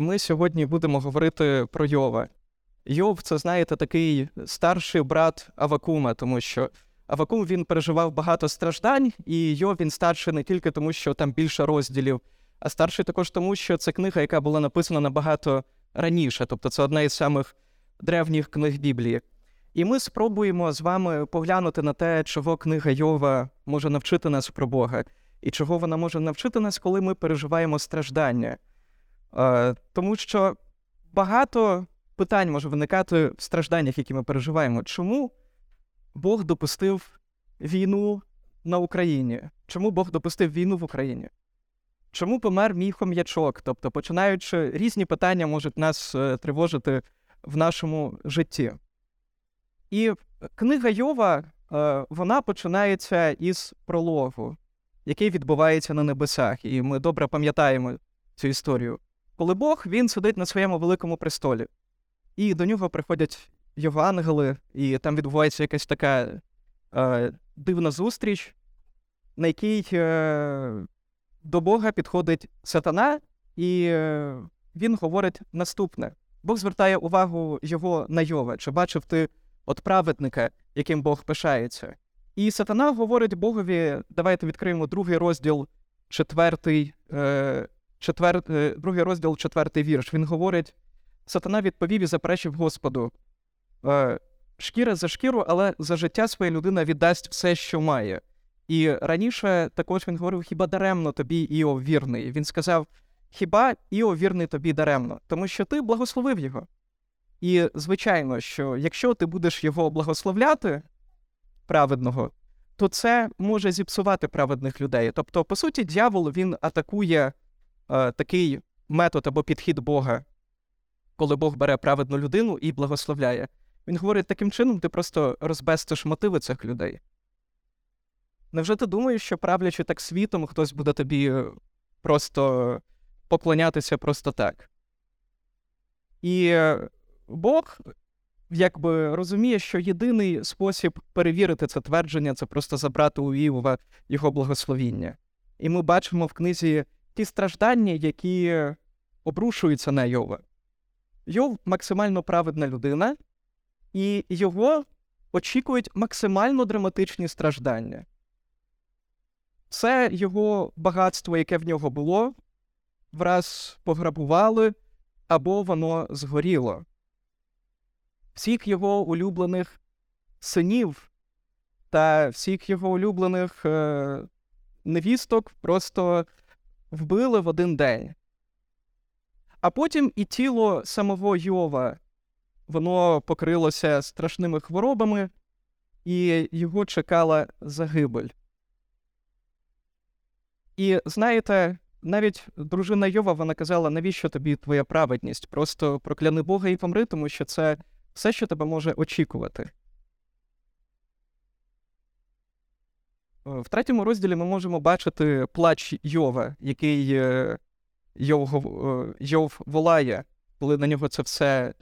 ми сьогодні будемо говорити про Йова. Йов, це, знаєте, такий старший брат Авакума, тому що Авакум він переживав багато страждань, і Йов він старший не тільки тому, що там більше розділів, а старший також тому, що це книга, яка була написана набагато раніше. Тобто це одна із самих древніх книг Біблії. І ми спробуємо з вами поглянути на те, чого книга Йова може навчити нас про Бога, і чого вона може навчити нас, коли ми переживаємо страждання. Е, Тому що багато питань може виникати в стражданнях, які ми переживаємо. Чому Бог допустив війну на Україні? Чому Бог допустив війну в Україні? Чому помер мій хом'ячок? Тобто, починаючи різні питання можуть нас е, тривожити в нашому житті. І книга Йова е, вона починається із прологу, який відбувається на небесах. І ми добре пам'ятаємо цю історію. Коли Бог він сидить на своєму великому престолі, і до нього приходять його ангели, і там відбувається якась така е, дивна зустріч, на якій е, до Бога підходить сатана, і е, він говорить наступне: Бог звертає увагу його на Йова, чи бачив ти от праведника, яким Бог пишається. І сатана говорить Богові, давайте відкриємо другий розділ, четвертий, е, четвер, е, другий розділ, четвертий вірш. Він говорить: Сатана відповів і заперечив Господу. Е, шкіра за шкіру, але за життя своя людина віддасть все, що має. І раніше також він говорив: хіба даремно тобі Іов вірний? Він сказав: Хіба Іов вірний тобі даремно, тому що ти благословив його. І, звичайно, що якщо ти будеш його благословляти, праведного, то це може зіпсувати праведних людей. Тобто, по суті, дьявол він атакує такий метод або підхід Бога, коли Бог бере праведну людину і благословляє. Він говорить, таким чином ти просто розбестиш мотиви цих людей. Невже ти думаєш, що правлячи так світом, хтось буде тобі е, просто поклонятися просто так? І е, Бог якби розуміє, що єдиний спосіб перевірити це твердження це просто забрати у Іова його благословіння. І ми бачимо в книзі ті страждання, які обрушуються на Йова. Йов максимально праведна людина, і його очікують максимально драматичні страждання. Все його багатство, яке в нього було, враз пограбували або воно згоріло всіх його улюблених синів та всіх його улюблених е, невісток просто вбили в один день. А потім і тіло самого Йова воно покрилося страшними хворобами, і його чекала загибель. І знаєте, навіть дружина Йова вона казала, навіщо тобі твоя праведність? Просто прокляни Бога і помри, тому що це все, що тебе може очікувати. В третьому розділі ми можемо бачити плач Йова, який е, Йов, е, Йов волає, коли на нього це все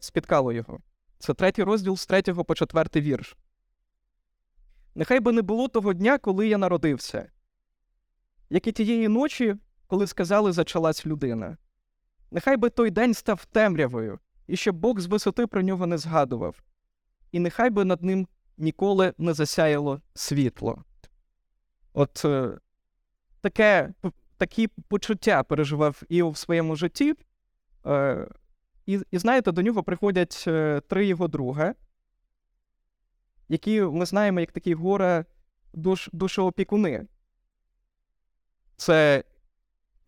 спіткало його. Це третій розділ з третього по четвертий вірш. Нехай би не було того дня, коли я народився, як і тієї ночі, коли сказали, зачалась людина. Нехай би той день став темрявою, і щоб Бог з висоти про нього не згадував, і нехай би над ним ніколи не засяяло світло. От е, таке, такі почуття переживав Іов в своєму житті. Е, і, і знаєте, до нього приходять е, три його друга, які ми знаємо як такі горе душ, душоопікуни. Це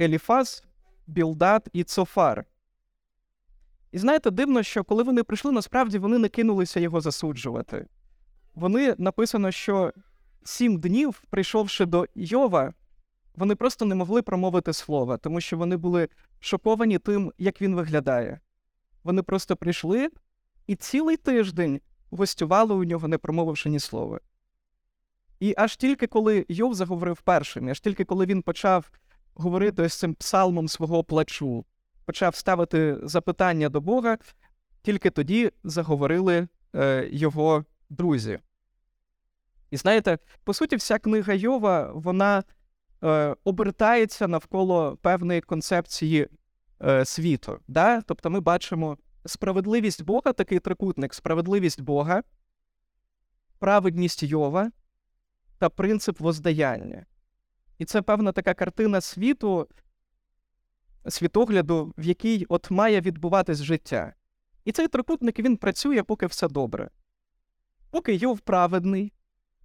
Еліфаз, Білдат і Цофар. І знаєте, дивно, що коли вони прийшли, насправді вони не кинулися його засуджувати. Вони написано, що сім днів, прийшовши до Йова, вони просто не могли промовити слова, тому що вони були шоковані тим, як він виглядає. Вони просто прийшли і цілий тиждень гостювали у нього, не промовивши ні слова. І аж тільки коли Йов заговорив першим, аж тільки коли він почав говорити з цим псалмом свого плачу, почав ставити запитання до Бога, тільки тоді заговорили е, його друзі. І знаєте, по суті, вся книга Йова вона е, обертається навколо певної концепції е, світу. Да? Тобто ми бачимо справедливість Бога, такий трикутник, справедливість Бога, праведність Йова та принцип воздаяння. І це певна така картина світу, світогляду, в якій от має відбуватись життя. І цей трикутник він працює, поки все добре. Поки Йов праведний,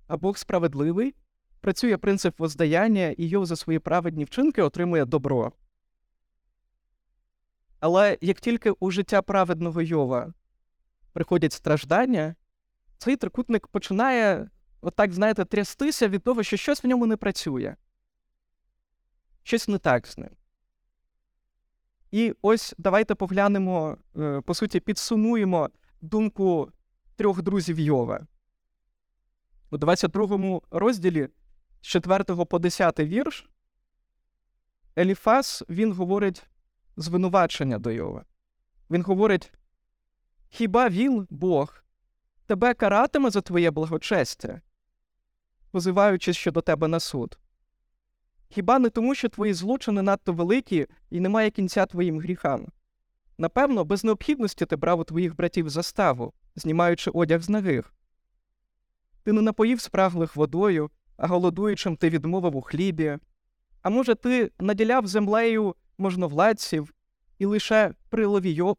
а Бог справедливий, працює принцип воздаяння, і Йов за свої праведні вчинки отримує добро. Але як тільки у життя праведного Йова приходять страждання, цей трикутник починає, отак, знаєте, трястися від того, що щось в ньому не працює. Щось не так з ним. І ось давайте поглянемо, е, по суті, підсумуємо думку трьох друзів Йова. У 22 розділі з 4 по 10 вірш Еліфас він говорить звинувачення до Йова. Він говорить: Хіба він, Бог, тебе каратиме за твоє благочестя, позиваючись щодо тебе на суд? Хіба не тому, що твої злочини надто великі і немає кінця твоїм гріхам? Напевно, без необхідності ти брав у твоїх братів заставу, знімаючи одяг з ногих. Ти не напоїв спраглих водою, а голодуючим ти відмовив у хлібі. А може, ти наділяв землею можновладців і лише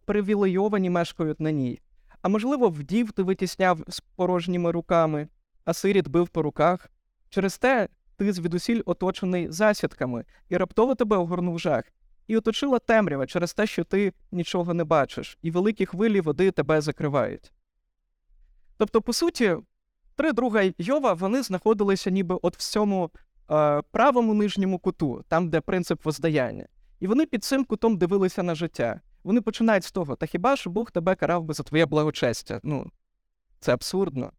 привілейовані мешкають на ній. А можливо, вдів ти витісняв з порожніми руками, а сиріт бив по руках. Через те ти звідусіль оточений засідками, і раптово тебе огорнув жах, і оточила темрява через те, що ти нічого не бачиш, і великі хвилі води тебе закривають. Тобто, по суті, три друга Йова вони знаходилися ніби от в цьому е, правому нижньому куту, там, де принцип воздаяння. І вони під цим кутом дивилися на життя. Вони починають з того, та хіба ж Бог тебе карав би за твоє благочестя? Ну, це абсурдно.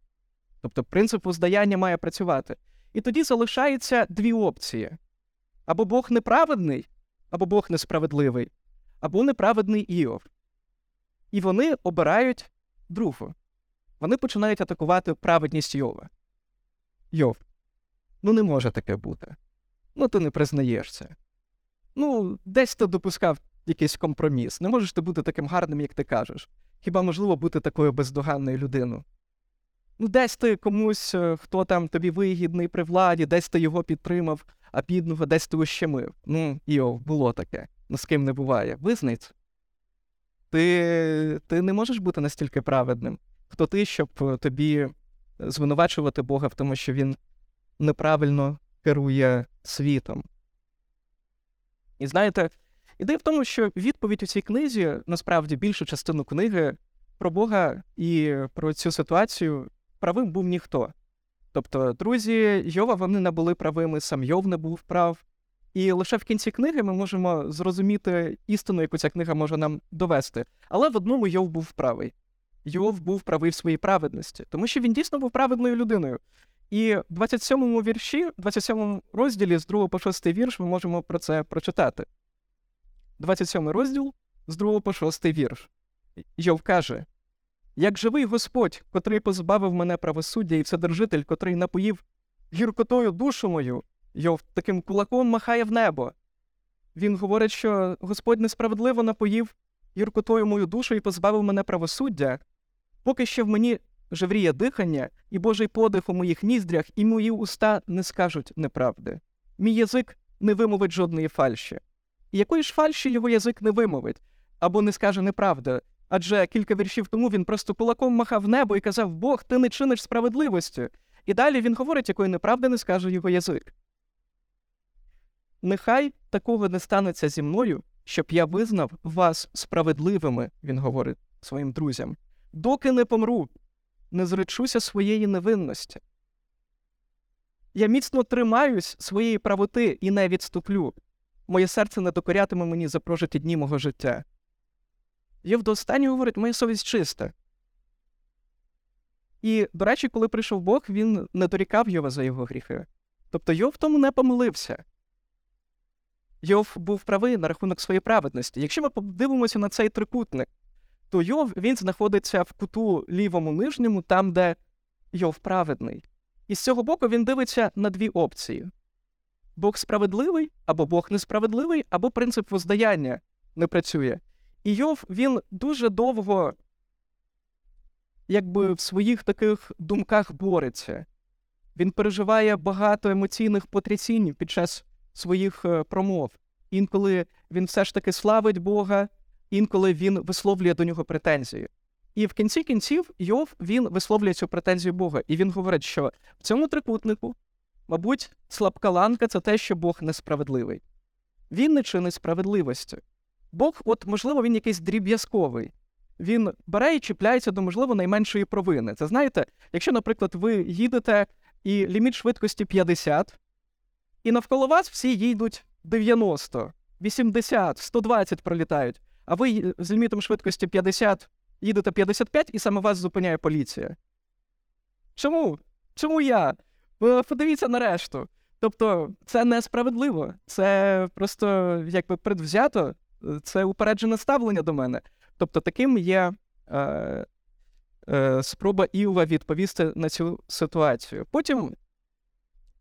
Тобто принцип воздаяння має працювати. І тоді залишається дві опції: або Бог неправедний, або Бог несправедливий, або неправедний Іов. І вони обирають другу. Вони починають атакувати праведність Йова. Йов, ну не може таке бути. Ну, ти не признаєш це. Ну, десь ти допускав якийсь компроміс. Не можеш ти бути таким гарним, як ти кажеш. Хіба можливо бути такою бездоганною людиною? Ну, десь ти комусь, е, хто там тобі вигідний при владі, десь ти його підтримав, а бідного десь ти ущемив. Ну, йо, було таке. Ну з ким не буває. Визнай. Ти, ти не можеш бути настільки праведним. Хто ти, щоб е, тобі звинувачувати Бога в тому, що він неправильно керує світом? І знаєте, ідея в тому, що відповідь у цій книзі насправді більшу частину книги про Бога і про цю ситуацію правим був ніхто. Тобто, друзі Йова вони не були правими, сам Йов не був прав. І лише в кінці книги ми можемо зрозуміти істину, яку ця книга може нам довести. Але в одному Йов був правий. Йов був правий в своїй праведності, тому що він дійсно був праведною людиною. І в 27-му вірші, 27-му розділі з 2 по 6 вірш, ми можемо про це прочитати. 27 розділ з 2 по 6 вірш. Йов каже: Як живий Господь, котрий позбавив мене правосуддя, і вседержитель, котрий напоїв гіркотою душу мою, Йов таким кулаком махає в небо. Він говорить, що Господь несправедливо напоїв гіркотою мою душу і позбавив мене правосуддя, поки що в мені живріє дихання, і Божий подих у моїх ніздрях, і мої уста не скажуть неправди. Мій язик не вимовить жодної фальші. І якої ж фальші його язик не вимовить або не скаже неправди, адже кілька віршів тому він просто кулаком махав небо і казав Бог, ти не чиниш справедливості. І далі він говорить, якої неправди не скаже його язик. Нехай такого не станеться зі мною, щоб я визнав вас справедливими, він говорить своїм друзям, доки не помру, не зречуся своєї невинності. Я міцно тримаюсь своєї правоти і не відступлю. Моє серце не докорятиме мені за прожиті дні мого життя. Йов до останнього говорить, моя совість чиста. І, до речі, коли прийшов Бог, він не дорікав Йова за його гріхи. Тобто Йов тому не помилився. Йов був правий на рахунок своєї праведності. Якщо ми подивимося на цей трикутник, то Йов він знаходиться в куту лівому нижньому, там, де Йов праведний. І з цього боку він дивиться на дві опції: Бог справедливий, або Бог несправедливий, або принцип воздаяння не працює. І Йов він дуже довго, якби в своїх таких думках бореться. Він переживає багато емоційних потрясінь під час своїх е, промов. Інколи він все ж таки славить Бога, інколи він висловлює до нього претензії. І в кінці кінців Йов він висловлює цю претензію Бога. І він говорить, що в цьому трикутнику, мабуть, слабка ланка це те, що Бог несправедливий. Він не чинить справедливості. Бог, от, можливо, він якийсь дріб'язковий. Він бере і чіпляється до, можливо, найменшої провини. Це знаєте, якщо, наприклад, ви їдете і ліміт швидкості 50, і навколо вас всі їдуть 90, 80, 120 пролітають, а ви з лімітом швидкості 50 їдете 55 і саме вас зупиняє поліція. Чому? Чому я? Подивіться на решту. Тобто, це несправедливо, це просто якби предвзято, це упереджене ставлення до мене. Тобто, таким є е, е, спроба Іова відповісти на цю ситуацію. Потім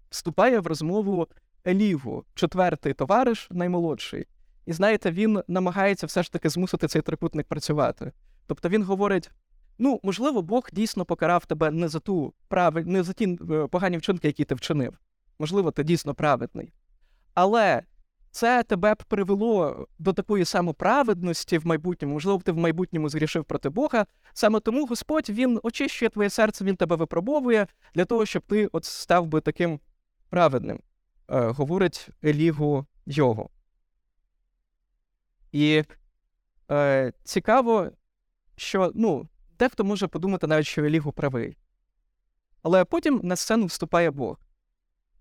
вступає в розмову Еліву, четвертий товариш, наймолодший. І знаєте, він намагається все ж таки змусити цей трикутник працювати. Тобто він говорить: ну, можливо, Бог дійсно покарав тебе не за ту правиль... не за ті е, погані вчинки, які ти вчинив. Можливо, ти дійсно праведний. Але це тебе б привело до такої самоправедності в майбутньому, можливо, ти в майбутньому згрішив проти Бога. Саме тому Господь Він очищує твоє серце, Він тебе випробовує для того, щоб ти от став би таким праведним, е, говорить Елігу Його. І е, цікаво, що ну, дехто може подумати навіть, що Елігу правий. Але потім на сцену вступає Бог.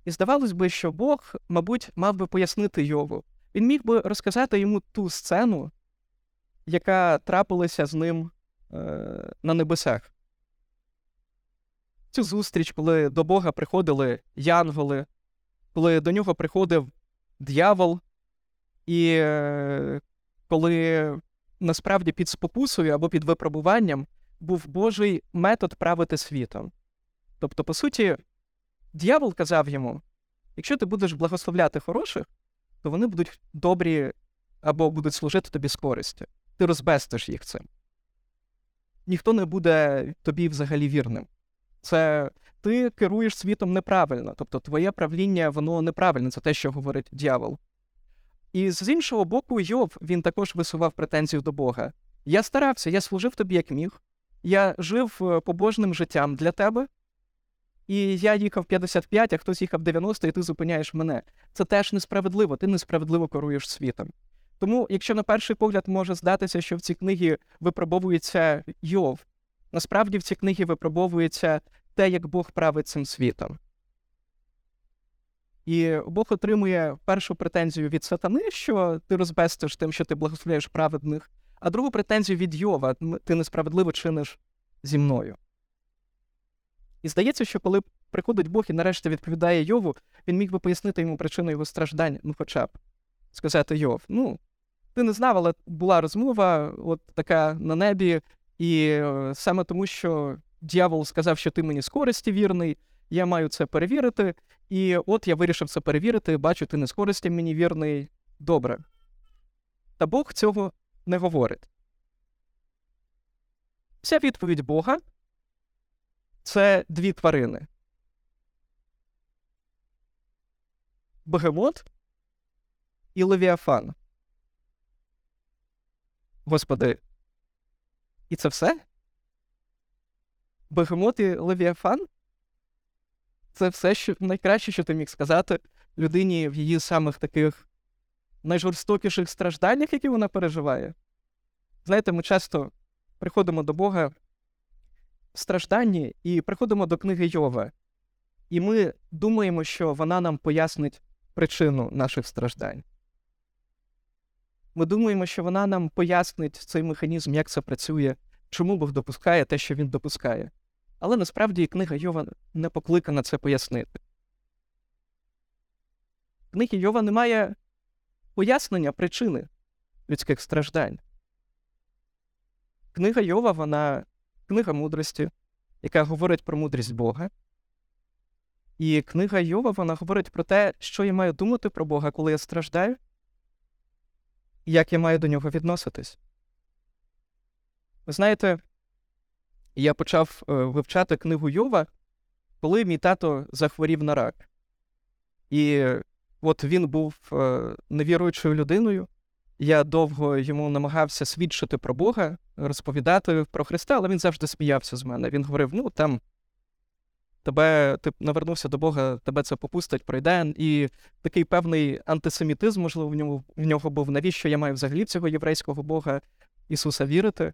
І здавалось би, що Бог, мабуть, мав би пояснити Йову. Він міг би розказати йому ту сцену, яка трапилася з ним е, на небесах. Цю зустріч, коли до Бога приходили янголи, коли до нього приходив дьявол, і е, коли насправді під спокусою або під випробуванням був Божий метод правити світом. Тобто, по суті, дьявол казав йому: якщо ти будеш благословляти хороших, то вони будуть добрі або будуть служити тобі з користю. Ти розбестиш їх цим. Ніхто не буде тобі взагалі вірним. Це ти керуєш світом неправильно, тобто твоє правління, воно неправильне, це те, що говорить дьявол. І з іншого боку, Йов він також висував претензію до Бога. Я старався, я служив тобі як міг, я жив е, побожним життям для тебе, і я їхав 55, а хтось їхав 90, і ти зупиняєш мене. Це теж несправедливо, ти несправедливо керуєш світом. Тому, якщо на перший погляд може здатися, що в цій книгі випробовується Йов, насправді в цій книгі випробовується те, як Бог править цим світом. І Бог отримує першу претензію від сатани, що ти розбестиш тим, що ти благословляєш праведних, а другу претензію від Йова ти несправедливо чиниш зі мною. І здається, що коли приходить Бог і нарешті відповідає Йову, він міг би пояснити йому причину його страждань, ну хоча б сказати Йов, ну, ти не знав, але була розмова, от така на небі, і е, саме тому, що дьявол сказав, що ти мені з користі вірний, я маю це перевірити, і от я вирішив це перевірити, бачу, ти не з мені вірний, добре. Та Бог цього не говорить. Вся відповідь Бога це дві тварини. Бегемот і Левіафан. Господи, і це все? Бегемот і Левіафан? Це все що найкраще, що ти міг сказати людині в її самих таких найжорстокіших стражданнях, які вона переживає. Знаєте, ми часто приходимо до Бога в стражданні і приходимо до книги Йова, і ми думаємо, що вона нам пояснить причину наших страждань. Ми думаємо, що вона нам пояснить цей механізм, як це працює, чому Бог допускає те, що він допускає. Але насправді книга Йова не покликана це пояснити. Книги Йова немає пояснення причини людських страждань. Книга Йова, вона книга мудрості, яка говорить про мудрість Бога. І книга Йова вона говорить про те, що я маю думати про Бога, коли я страждаю. і як я маю до нього відноситись. Ви знаєте, я почав е, вивчати книгу Йова, коли мій тато захворів на рак. І от він був е, невіруючою людиною. Я довго йому намагався свідчити про Бога, розповідати про Христа, але він завжди сміявся з мене. Він говорив: ну там тебе ти навернувся до Бога, тебе це попустить, пройде. І такий певний антисемітизм, можливо, в ньому в нього був. Навіщо я маю взагалі цього єврейського Бога Ісуса вірити?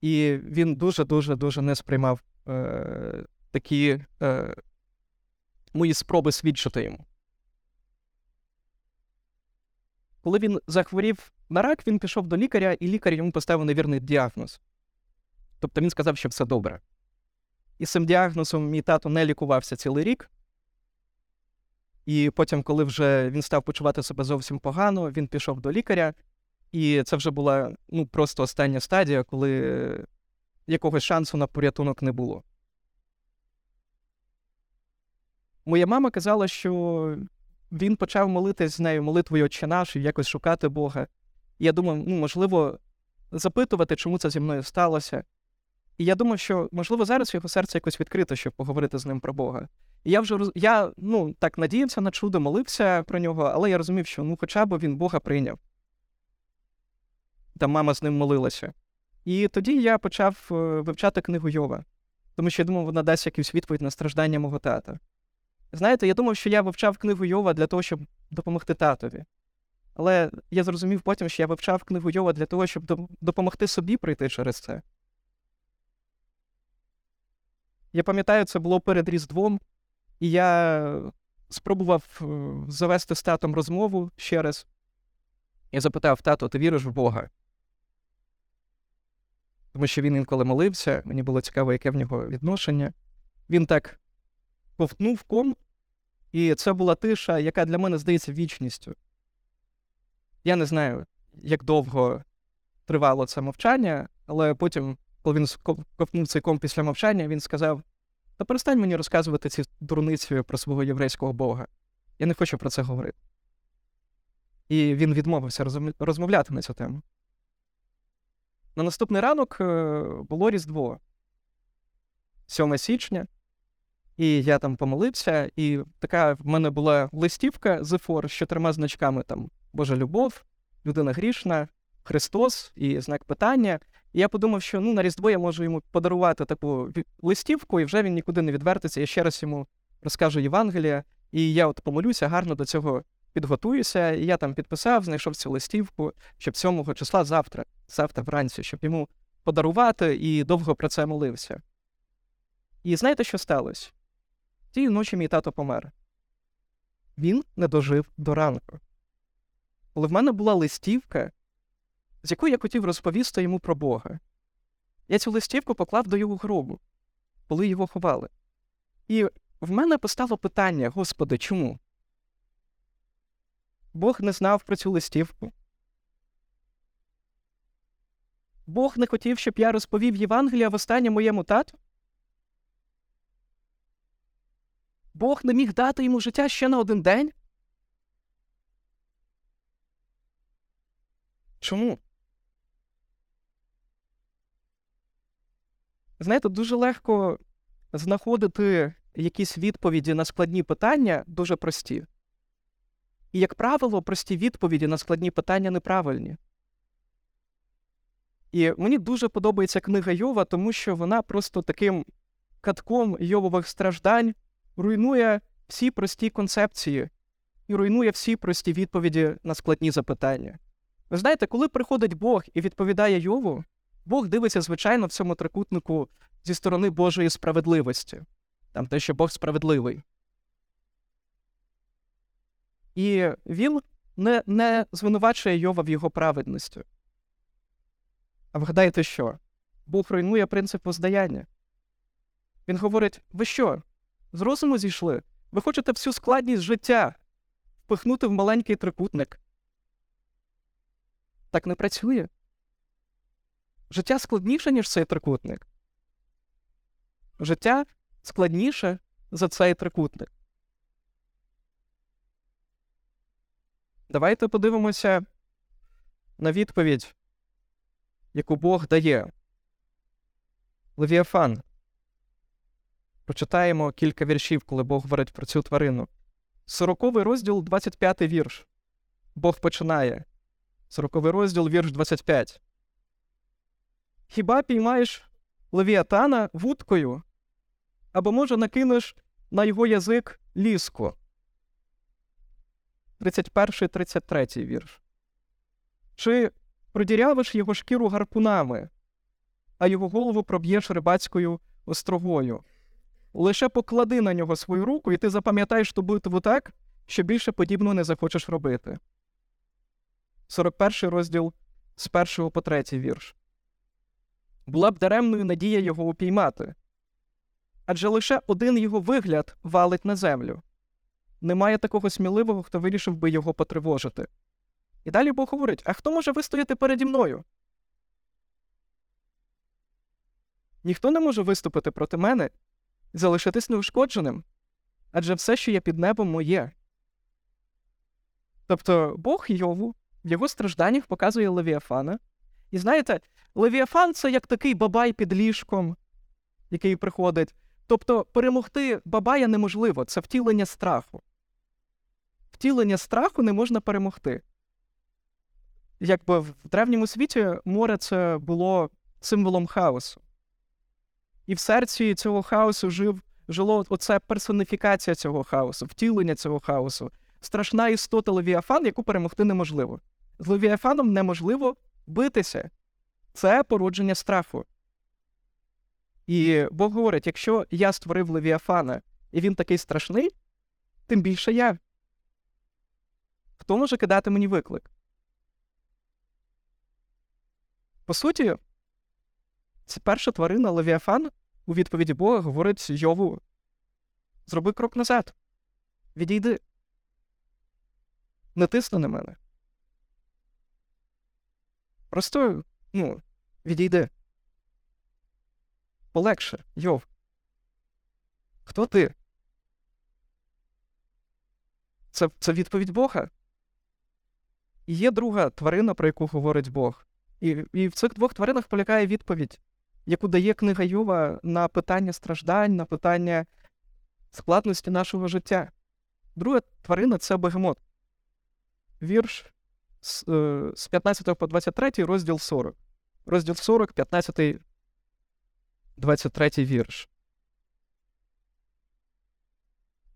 І він дуже-дуже дуже не сприймав е, такі е, мої спроби свідчити йому. Коли він захворів на рак, він пішов до лікаря, і лікар йому поставив невірний діагноз. Тобто він сказав, що все добре. І цим діагнозом мій тато не лікувався цілий рік. І потім, коли вже він став почувати себе зовсім погано, він пішов до лікаря, і це вже була ну, просто остання стадія, коли якогось шансу на порятунок не було. Моя мама казала, що він почав молитись з нею молитвою «Отче наш» і якось шукати Бога. І я думав, ну, можливо, запитувати, чому це зі мною сталося. І я думав, що, можливо, зараз його серце якось відкрите, щоб поговорити з ним про Бога. І я вже я, ну, так надіявся на чудо, молився про нього, але я розумів, що ну, хоча б він Бога прийняв. Там мама з ним молилася. І тоді я почав е, вивчати книгу Йова, тому що я думав, вона дасть якусь відповідь на страждання мого тата. Знаєте, я думав, що я вивчав книгу Йова для того, щоб допомогти татові. Але я зрозумів потім, що я вивчав книгу Йова для того, щоб допомогти собі пройти через це. Я пам'ятаю, це було перед Різдвом, і я спробував е, завести з татом розмову ще раз. Я запитав, тато, ти віриш в Бога? Тому що він інколи молився, мені було цікаво, яке в нього відношення. Він так ковтнув ком, і це була тиша, яка для мене здається вічністю. Я не знаю, як довго тривало це мовчання, але потім, коли він ковтнув цей ком після мовчання, він сказав: Та перестань мені розказувати ці дурниці про свого єврейського Бога. Я не хочу про це говорити. І він відмовився розмовляти на цю тему. На наступний ранок е, було Різдво, 7 січня, і я там помолився, і така в мене була листівка з ефор з чотирма значками там Божа любов, людина грішна, Христос і знак питання. І я подумав, що ну, на Різдво я можу йому подарувати таку листівку, і вже він нікуди не відвертиться. Я ще раз йому розкажу Євангелія, і я от помолюся, гарно до цього підготуюся. І я там підписав, знайшов цю листівку, щоб 7 числа завтра, завтра вранці, щоб йому подарувати і довго про це молився. І знаєте, що сталося? Тієї ночі мій тато помер. Він не дожив до ранку. Коли в мене була листівка, з якою я хотів розповісти йому про Бога, я цю листівку поклав до його гробу, коли його ховали. І в мене постало питання: Господи, чому? Бог не знав про цю листівку. Бог не хотів, щоб я розповів Євангелія в останнє моєму тату. Бог не міг дати йому життя ще на один день? Чому? Знаєте, дуже легко знаходити якісь відповіді на складні питання дуже прості. І, як правило, прості відповіді на складні питання неправильні. І мені дуже подобається книга Йова, тому що вона просто таким катком Йовових страждань руйнує всі прості концепції і руйнує всі прості відповіді на складні запитання. Ви знаєте, коли приходить Бог і відповідає Йову, Бог дивиться, звичайно, в цьому трикутнику зі сторони Божої справедливості, там те, що Бог справедливий. І він не не звинувачує Йова в його праведності. А вгадайте що? Бог руйнує принцип воздаяння. Він говорить: ви що? З розуму зійшли? Ви хочете всю складність життя впихнути в маленький трикутник? Так не працює. Життя складніше, ніж цей трикутник. Життя складніше за цей трикутник. Давайте подивимося на відповідь, яку Бог дає. Левіафан. Прочитаємо кілька віршів, коли Бог говорить про цю тварину. Сороковий розділ, 25 вірш. Бог починає. Сороковий розділ, вірш 25. Хіба піймаєш левіатана вудкою? Або, може, накинеш на його язик ліску? 31, 33 вірш. Чи продірявиш його шкіру гарпунами, а його голову проб'єш рибацькою острогою? Лише поклади на нього свою руку, і ти запам'ятаєш ту битву так, що більше подібного не захочеш робити. 41 розділ з 1 по 3 вірш. Була б даремною надія його упіймати. Адже лише один його вигляд валить на землю. Немає такого сміливого, хто вирішив би його потривожити. І далі Бог говорить: а хто може вистояти переді мною? Ніхто не може виступити проти мене і залишитись неушкодженим, адже все, що є під небом, моє. Тобто Бог Йову в його стражданнях показує Левіафана. І знаєте, Левіафан це як такий бабай під ліжком, який приходить. Тобто перемогти бабая неможливо, це втілення страху. Втілення страху не можна перемогти. Якби в древньому світі море це було символом хаосу. І в серці цього хаосу жив, жило оце персоніфікація цього хаосу, втілення цього хаосу, страшна істота Левіафан, яку перемогти неможливо. З Левіафаном неможливо битися. Це породження страху. І Бог говорить: якщо я створив Левіафана, і він такий страшний, тим більше я. Хто може кидати мені виклик? По суті, це перша тварина Левіафан у відповіді Бога говорить Йову: зроби крок назад. Відійди. Не тисни на мене. Просто, ну, відійди. Полегше, Йов. Хто ти? Це це відповідь Бога. І є друга тварина, про яку говорить Бог. І і в цих двох тваринах полягає відповідь, яку дає книга Йова на питання страждань, на питання складності нашого життя. Друга тварина це бегемот. Вірш з, е, з 15 по 23 розділ 40. Розділ 40, 15, 23 вірш.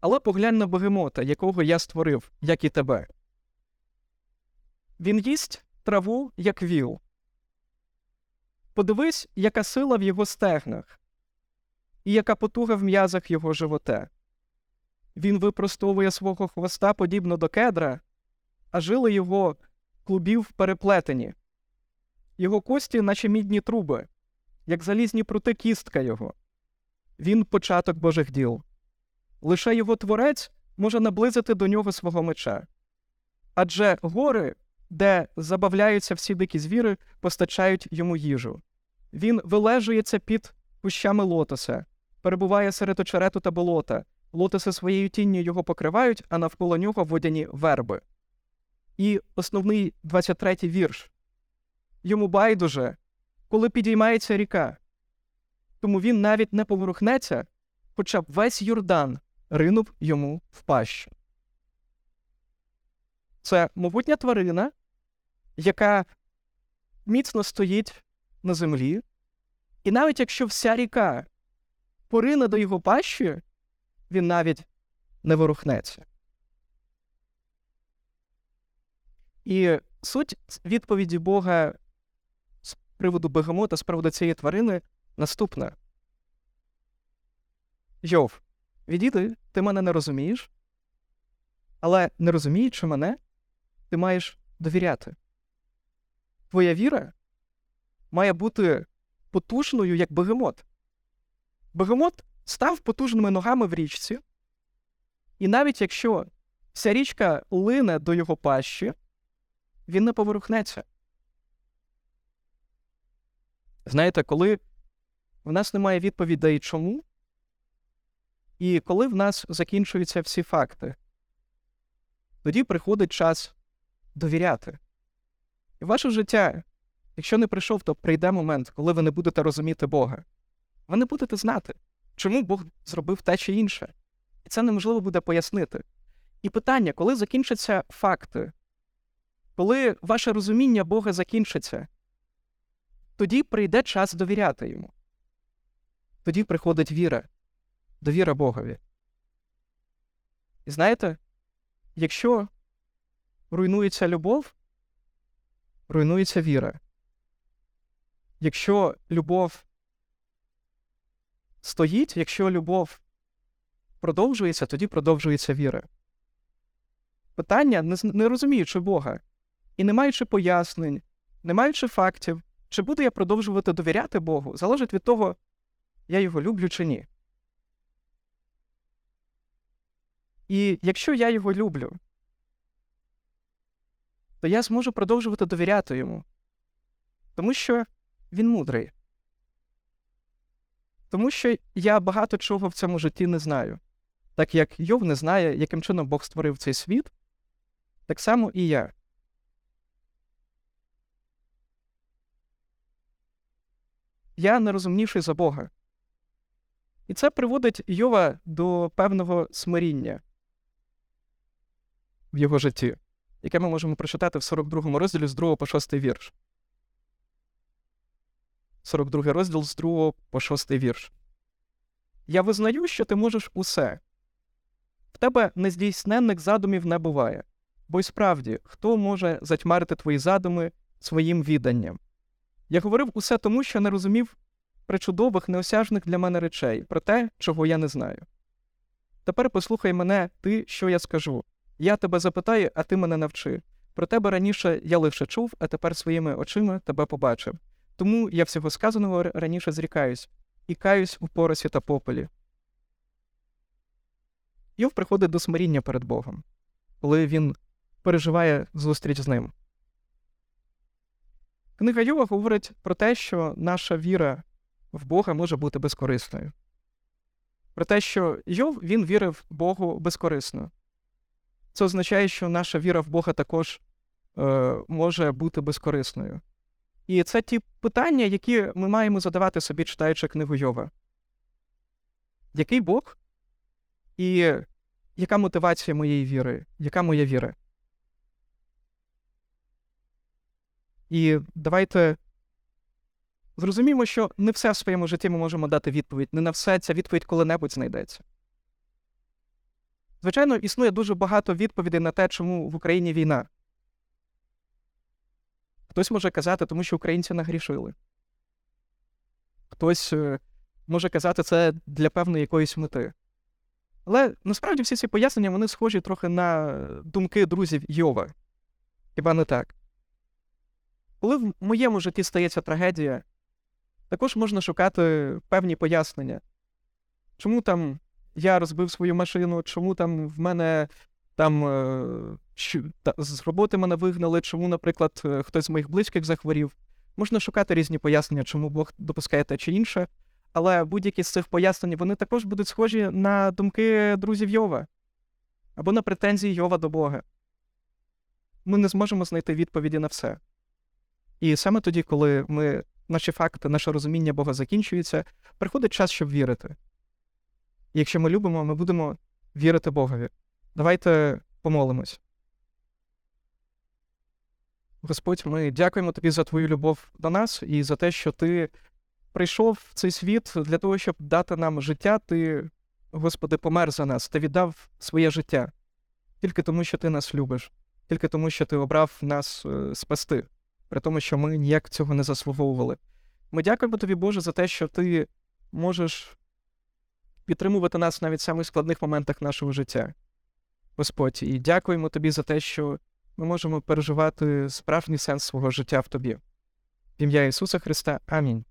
Але поглянь на бегемота, якого я створив, як і тебе. Він їсть траву, як віл. Подивись, яка сила в його стегнах, і яка потуга в м'язах його живота. Він випростовує свого хвоста подібно до кедра, а жили його клубів переплетені, його кості, наче мідні труби, як залізні прути кістка його. Він початок Божих діл. Лише його творець може наблизити до нього свого меча. Адже гори де забавляються всі дикі звіри, постачають йому їжу. Він вилежується під кущами лотоса, перебуває серед очерету та болота. Лотоси своєю тінню його покривають, а навколо нього водяні верби. І основний 23-й вірш йому байдуже, коли підіймається ріка. Тому він навіть не поворухнеться, хоча б весь Йордан ринув йому в пащу. Це могутня тварина, яка міцно стоїть на землі, і навіть якщо вся ріка порине до його пащі, він навіть не ворухнеться. І суть відповіді Бога з приводу бегемота, з приводу цієї тварини наступна. Йов, відійди, ти мене не розумієш, але не розуміючи мене, ти маєш довіряти твоя віра має бути потужною, як бегемот. Бегемот став потужними ногами в річці, і навіть якщо вся річка лине до його пащі, він не поворухнеться. Знаєте, коли в нас немає відповідей чому, і коли в нас закінчуються всі факти, тоді приходить час довіряти І ваше життя, якщо не прийшов, то прийде момент, коли ви не будете розуміти Бога. Ви не будете знати, чому Бог зробив те чи інше. І це неможливо буде пояснити. І питання, коли закінчаться факти, коли ваше розуміння Бога закінчиться, тоді прийде час довіряти йому. Тоді приходить віра, довіра Богові. І знаєте, якщо руйнується любов, руйнується віра. Якщо любов стоїть, якщо любов продовжується, тоді продовжується віра. Питання, не, розуміючи Бога, і не маючи пояснень, не маючи фактів, чи буду я продовжувати довіряти Богу, залежить від того, я його люблю чи ні. І якщо я його люблю, то я зможу продовжувати довіряти йому, тому що він мудрий. Тому що я багато чого в цьому житті не знаю. Так як Йов не знає, яким чином Бог створив цей світ, так само і я. Я нерозумніший за Бога. І це приводить Йова до певного смиріння в його житті, яке ми можемо прочитати в 42 розділі з 2 по 6 вірш. 42 розділ з 2 по 6 вірш. Я визнаю, що ти можеш усе. В тебе нездійсненних задумів не буває. Бо й справді, хто може затьмарити твої задуми своїм відданням? Я говорив усе тому, що не розумів причудових, неосяжних для мене речей, про те, чого я не знаю. Тепер послухай мене, ти, що я скажу. Я тебе запитаю, а ти мене навчи. Про тебе раніше я лише чув, а тепер своїми очима тебе побачив. Тому я всього сказаного раніше зрікаюсь і каюсь у поросі та попелі. Йов приходить до смиріння перед Богом, коли він переживає зустріч з ним. Книга Йова говорить про те, що наша віра в Бога може бути безкорисною. Про те, що Йов він вірив Богу безкорисно. Це означає, що наша віра в Бога також е, може бути безкорисною. І це ті питання, які ми маємо задавати собі, читаючи книгу Йова. Який Бог? І яка мотивація моєї віри? Яка моя віра? І давайте зрозуміємо, що не все в своєму житті ми можемо дати відповідь. Не на все ця відповідь коли-небудь знайдеться. Звичайно, існує дуже багато відповідей на те, чому в Україні війна. Хтось може казати, тому що українці нагрішили. Хтось е, може казати це для певної якоїсь мети. Але насправді всі ці пояснення вони схожі трохи на думки друзів Йова. Хіба не так? Коли в моєму житті стається трагедія, також можна шукати певні пояснення. Чому там я розбив свою машину, чому там в мене там е, з роботи мене вигнали, чому, наприклад, е, хтось з моїх близьких захворів. Можна шукати різні пояснення, чому Бог допускає те чи інше, але будь-які з цих пояснень вони також будуть схожі на думки друзів Йова або на претензії Йова до Бога. Ми не зможемо знайти відповіді на все. І саме тоді, коли ми, наші факти, наше розуміння Бога закінчується, приходить час, щоб вірити. Якщо ми любимо, ми будемо вірити Богові. Давайте помолимось. Господь, ми дякуємо тобі за твою любов до нас і за те, що ти прийшов в цей світ для того, щоб дати нам життя. Ти, Господи, помер за нас, ти віддав своє життя тільки тому, що ти нас любиш, тільки тому, що ти обрав нас е, спасти, при тому, що ми ніяк цього не заслуговували. Ми дякуємо тобі, Боже, за те, що ти можеш підтримувати нас навіть в самих складних моментах нашого життя. Господь, і дякуємо тобі за те, що ми можемо переживати справжній сенс свого життя в тобі. В ім'я Ісуса Христа. Амінь.